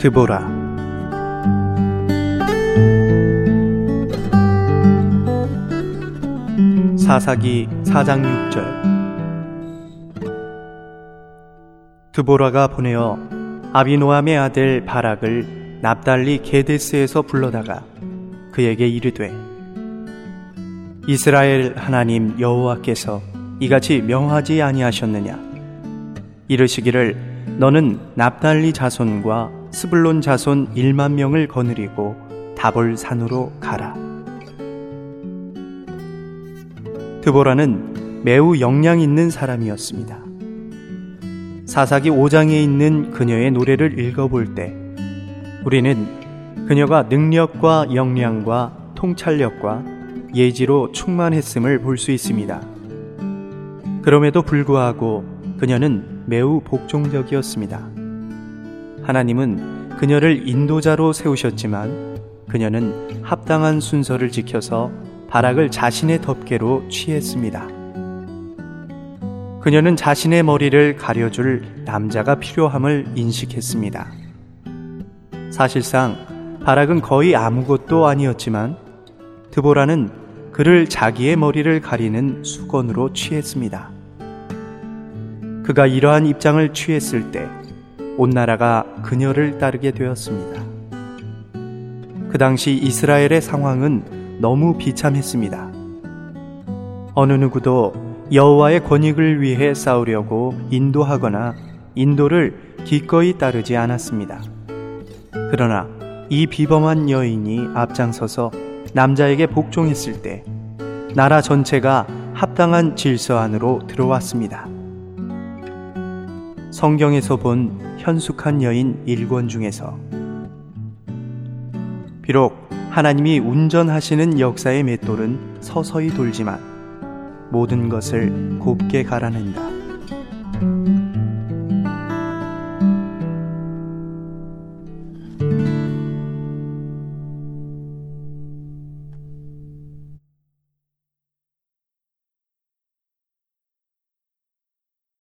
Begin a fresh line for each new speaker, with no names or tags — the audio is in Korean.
드보라. 사사기 4장 6절. 드보라가 보내어 아비노함의 아들 바락을 납달리 게데스에서 불러다가 그에게 이르되 이스라엘 하나님 여호와께서 이같이 명하지 아니하셨느냐? 이르시기를 너는 납달리 자손과 스불론 자손 1만 명을 거느리고 다볼 산으로 가라 드보라는 매우 역량 있는 사람이었습니다. 사사기 5장에 있는 그녀의 노래를 읽어볼 때 우리는 그녀가 능력과 역량과 통찰력과 예지로 충만했음을 볼 수 있습니다. 그럼에도 불구하고 그녀는 매우 복종적이었습니다. 하나님은 그녀를 인도자로 세우셨지만 그녀는 합당한 순서를 지켜서 바락을 자신의 덮개로 취했습니다. 그녀는 자신의 머리를 가려줄 남자가 필요함을 인식했습니다. 사실상 바락은 거의 아무것도 아니었지만 드보라는 그를 자기의 머리를 가리는 수건으로 취했습니다. 그가 이러한 입장을 취했을 때 온 나라가 그녀를 따르게 되었습니다. 그 당시 이스라엘의 상황은 너무 비참했습니다. 어느 누구도 여호와의 권익을 위해 싸우려고 인도하거나 인도를 기꺼이 따르지 않았습니다. 그러나 이 비범한 여인이 앞장서서 남자에게 복종했을 때 나라 전체가 합당한 질서 안으로 들어왔습니다. 성경에서 본 현숙한 여인 일권 중에서 비록 하나님이 운전하시는 역사의 맷돌은 서서히 돌지만 모든 것을 곱게 갈아낸다.